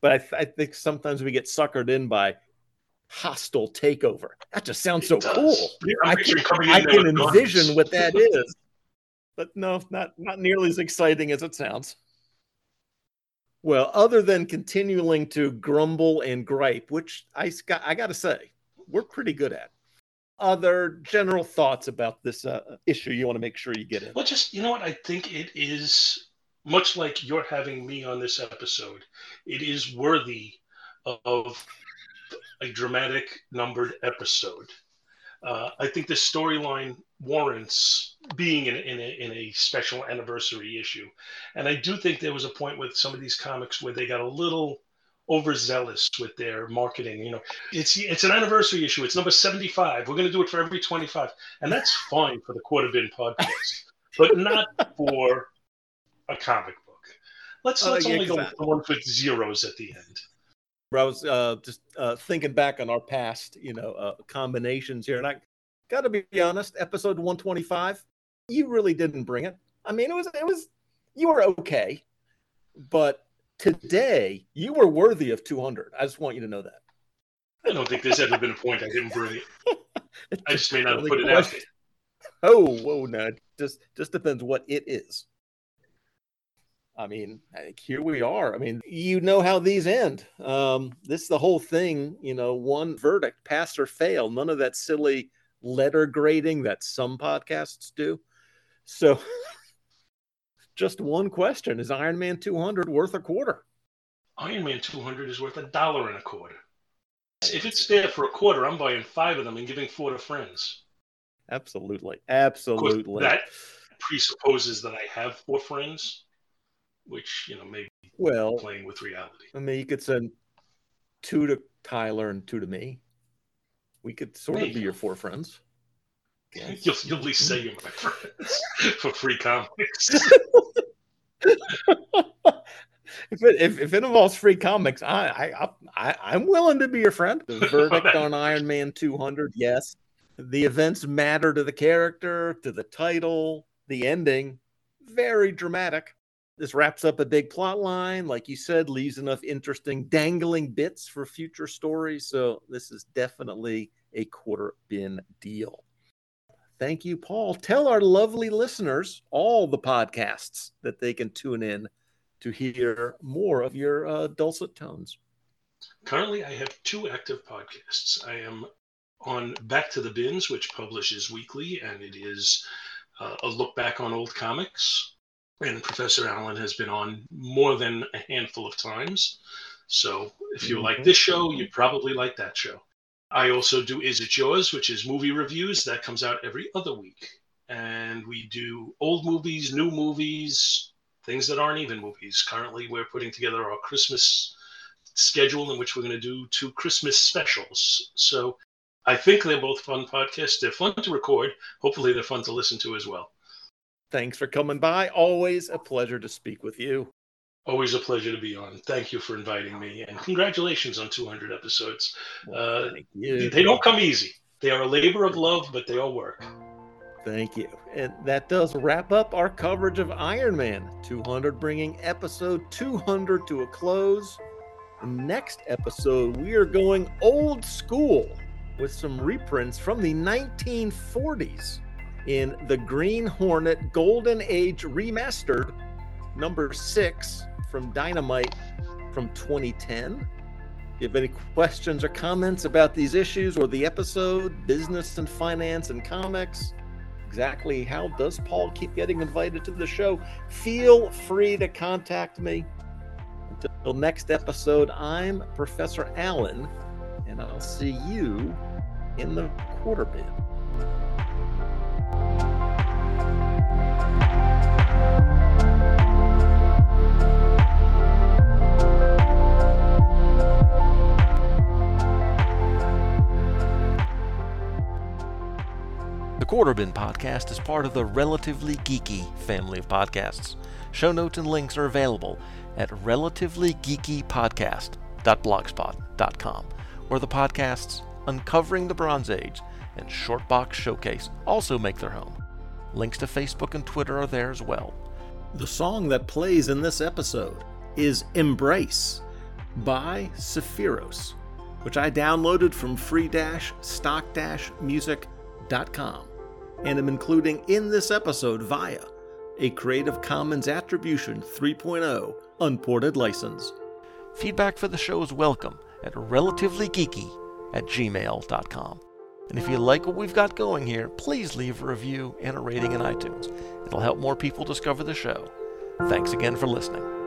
A: but I, th- I think sometimes we get suckered in by hostile takeover. That just sounds so
D: does.
A: cool.
D: Yeah,
A: I can, I can envision
D: guns.
A: what that is, but no, not not nearly as exciting as it sounds. Well, other than continuing to grumble and gripe, which I I got to say, we're pretty good at. Other general thoughts about this uh, issue you want to make sure you get in?
D: Well, just you know what? I think it is much like you're having me on this episode. It is worthy of a dramatic numbered episode. Uh, I think the storyline warrants being in, in, a, in a special anniversary issue. And I do think there was a point with some of these comics where they got a little overzealous with their marketing. You know, it's it's an anniversary issue. It's number 75. We're going to do it for every 25. And that's fine for the Quarter Bin podcast, but not for a comic book. Let's,
A: Uh,
D: let's
A: yeah,
D: only go with the with zeros at the end.
A: I was uh, just uh, thinking back on our past, you know, uh, combinations here, and I got to be honest. Episode one twenty five, you really didn't bring it. I mean, it was it was you were okay, but today you were worthy of two hundred. I just want you to know that.
D: I don't think there's ever been a point I didn't bring it. I just may not have put it out
A: Oh, whoa, no, just just depends what it is. I mean, here we are. I mean, you know how these end. Um, this is the whole thing, you know, one verdict, pass or fail. None of that silly letter grading that some podcasts do. So, just one question: Is Iron Man 200 worth a quarter?
D: Iron Man 200 is worth a dollar and a quarter. If it's there for a quarter, I'm buying five of them and giving four to friends.
A: Absolutely, absolutely.
D: That presupposes that I have four friends, which you know maybe
A: well
D: playing with reality.
A: I mean, you could send two to Tyler and two to me. We could sort maybe. of be your four friends.
D: You'll, you'll at least say you're my friends for free comics.
A: if it if, if it involves free comics, I I I I'm willing to be your friend. The verdict on Iron Man 200, yes. The events matter to the character, to the title, the ending. Very dramatic. This wraps up a big plot line, like you said, leaves enough interesting dangling bits for future stories. So this is definitely a quarter bin deal. Thank you, Paul. Tell our lovely listeners all the podcasts that they can tune in to hear more of your uh, dulcet tones?
D: Currently, I have two active podcasts. I am on Back to the Bins, which publishes weekly, and it is uh, a look back on old comics. And Professor Alan has been on more than a handful of times. So if you mm-hmm. like this show, you probably like that show. I also do Is It Yours, which is movie reviews. That comes out every other week. And we do old movies, new movies, things that aren't even movies. Currently, we're putting together our Christmas schedule in which we're going to do two Christmas specials. So I think they're both fun podcasts. They're fun to record. Hopefully, they're fun to listen to as well.
A: Thanks for coming by. Always a pleasure to speak with you.
D: Always a pleasure to be on. Thank you for inviting me, and congratulations on 200 episodes. Uh, they don't come easy. They are a labor of love, but they all work.
A: Thank you. And that does wrap up our coverage of Iron Man 200, bringing episode 200 to a close. next episode, we are going old school with some reprints from the 1940s in the Green Hornet Golden Age Remastered, number six from Dynamite from 2010. If you have any questions or comments about these issues or the episode, business and finance and comics, exactly how does Paul keep getting invited to the show, feel free to contact me. Until next episode, I'm Professor Alan, and I'll see you in the quarter bin. Quarter Bin Podcast is part of the Relatively Geeky family of podcasts. Show notes and links are available at relativelygeekypodcast.blogspot.com, where the podcasts Uncovering the Bronze Age and Shortbox Showcase also make their home. Links to Facebook and Twitter are there as well. The song that plays in this episode is Embrace by Sappheiros, which I downloaded from free-stock-music.com and am including in this episode via a Creative Commons Attribution 3.0 unported license. Feedback for the show is welcome at relativelygeeky at gmail.com. And if you like what we've got going here, please leave a review and a rating in iTunes. It'll help more people discover the show. Thanks again for listening.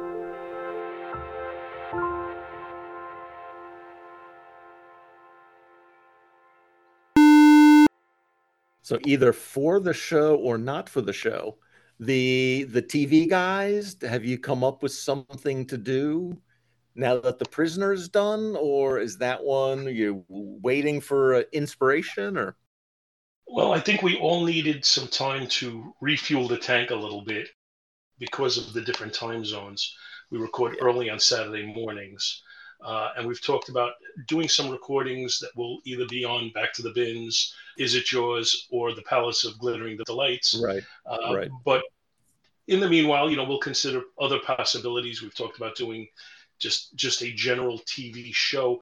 A: So either for the show or not for the show, the the TV guys, have you come up with something to do now that the prisoner is done, or is that one you waiting for uh, inspiration or?
D: Well, I think we all needed some time to refuel the tank a little bit because of the different time zones. We record early on Saturday mornings. Uh, and we've talked about doing some recordings that will either be on Back to the Bins, Is It Yours, or The Palace of Glittering the Delights.
A: Right. Uh, right.
D: But in the meanwhile, you know, we'll consider other possibilities. We've talked about doing just just a general TV show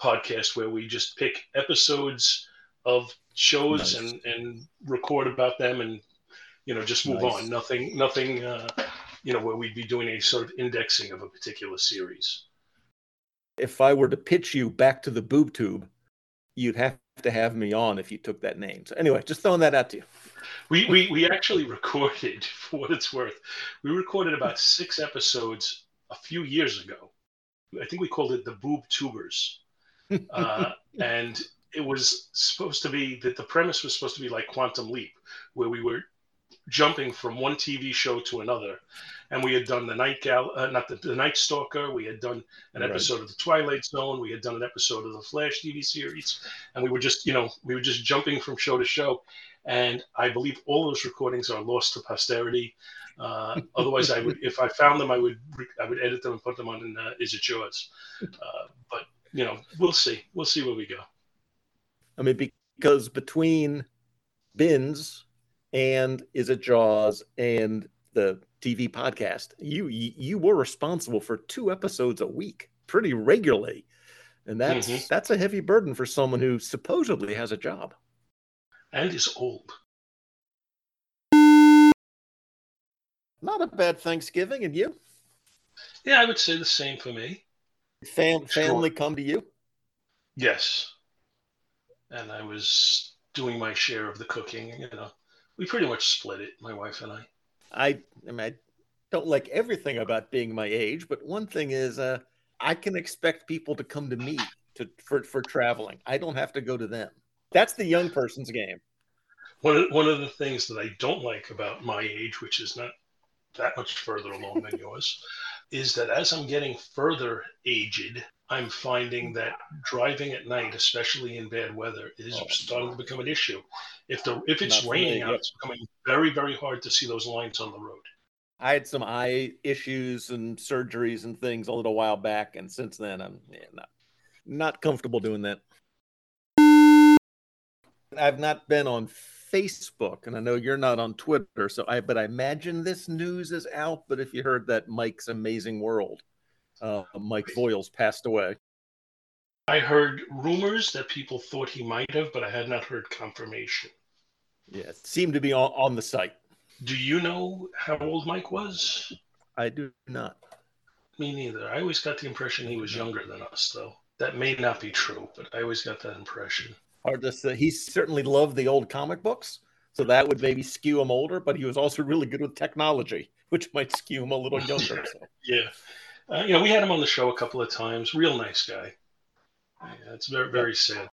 D: podcast where we just pick episodes of shows
A: Nice.
D: and and record about them and you know just move
A: Nice.
D: on. Nothing nothing uh, you know where we'd be doing a sort of indexing of a particular series.
A: If I were to pitch you back to the boob tube, you'd have to have me on if you took that name. So anyway, just throwing that out to you.
D: We, we we actually recorded, for what it's worth, we recorded about six episodes a few years ago. I think we called it the Boob Tubers, uh, and it was supposed to be that the premise was supposed to be like Quantum Leap, where we were jumping from one TV show to another, and we had done the Night Gal, uh, not the, the Night Stalker. We had done an
A: Right.
D: episode of the Twilight Zone. We had done an episode of the Flash TV series, and we were just you know we were just jumping from show to show and I believe all those recordings are lost to posterity. Uh, otherwise, I would, if I found them, I would, re- I would edit them and put them on. Uh, Is it yours? Uh, but you know, we'll see. We'll see where we go.
A: I mean, because between bins and is it Jaws and the TV podcast, you you were responsible for two episodes a week pretty regularly, and that's
D: Mhm.
A: that's a heavy burden for someone who supposedly has a job.
D: And is old.
A: Not a bad Thanksgiving, and you
D: Yeah, I would say the same for me.
A: Fam-
D: Sure.
A: family come to you.
D: Yes. And I was doing my share of the cooking. You know, we pretty much split it, my wife and I.
A: I, I mean, I don't like everything about being my age, but one thing is, uh, I can expect people to come to me to for for traveling. I don't have to go to them. That's the young person's game.
D: One of, one of the things that I don't like about my age, which is not that much further along than yours, is that as I'm getting further aged, I'm finding that driving at night, especially in bad weather, is
A: Oh,
D: starting to become an issue. If the if it's
A: Not
D: raining out, it's becoming very very hard to see those lines on the road.
A: I had some eye issues and surgeries and things a little while back, and since then I'm yeah, not not comfortable doing that. I've not been on Facebook, and I know you're not on Twitter, so I but I imagine this news is out. But if you heard that Mike's Amazing World, uh, Mike Voiles passed away.
D: I heard rumors that people thought he might have, but I had not heard confirmation.
A: Yeah, it seemed to be on, on the site.
D: Do you know how old Mike was?
A: I do not.
D: Me neither. I always got the impression he was younger than us, though. That may not be true, but I always got that impression.
A: Hard to say. He certainly loved the old comic books, so that would maybe skew him older. But he was also really good with technology, which might skew him a little younger. So.
D: Yeah. Uh, you know, we had him on the show a couple of times. Real nice guy. Yeah, it's very, very sad.